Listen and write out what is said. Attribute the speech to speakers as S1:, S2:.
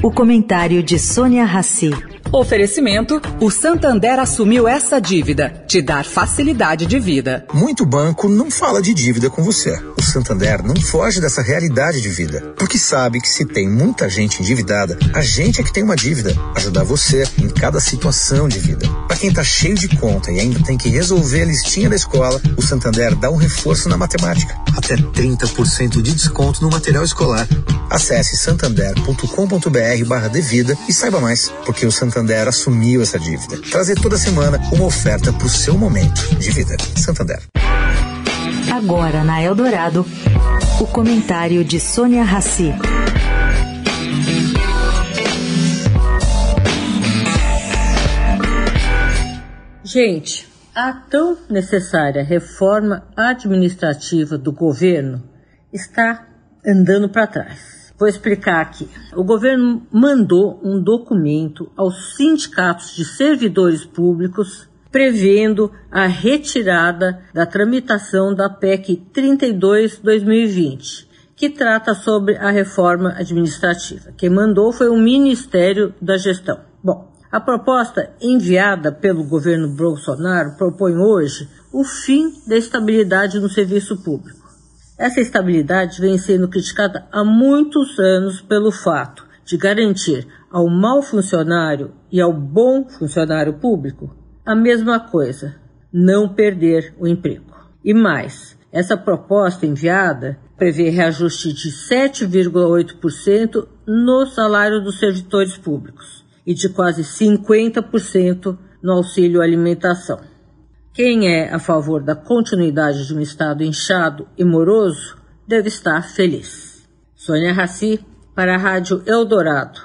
S1: O comentário de Sônia Rassi.
S2: Oferecimento: o Santander assumiu essa dívida, te dar facilidade de vida.
S3: Muito banco não fala de dívida com você. O Santander não foge dessa realidade de vida, porque sabe que se tem muita gente endividada, a gente é que tem uma dívida, ajudar você em cada situação de vida. Para quem tá cheio de conta e ainda tem que resolver a listinha da escola, o Santander dá um reforço na matemática, até 30% de desconto no material escolar. Acesse santander.com.br/devida e saiba mais, porque o Santander Santander assumiu essa dívida. Trazer toda semana uma oferta para o seu momento de vida. Santander.
S1: Agora na Eldorado, o comentário de Sônia Rassi.
S4: Gente, a tão necessária reforma administrativa do governo está andando para trás. Vou explicar aqui. O governo mandou um documento aos sindicatos de servidores públicos prevendo a retirada da tramitação da PEC 32/2020, que trata sobre a reforma administrativa. Quem mandou foi o Ministério da Gestão. A proposta enviada pelo governo Bolsonaro propõe hoje o fim da estabilidade no serviço público essa estabilidade vem sendo criticada há muitos anos pelo fato de garantir ao mau funcionário e ao bom funcionário público a mesma coisa, não perder o emprego. E mais, essa proposta enviada prevê reajuste de 7,8% no salário dos servidores públicos e de quase 50% no auxílio alimentação. Quem é a favor da continuidade de um Estado inchado e moroso deve estar feliz. Sônia Raci, para a Rádio Eldorado.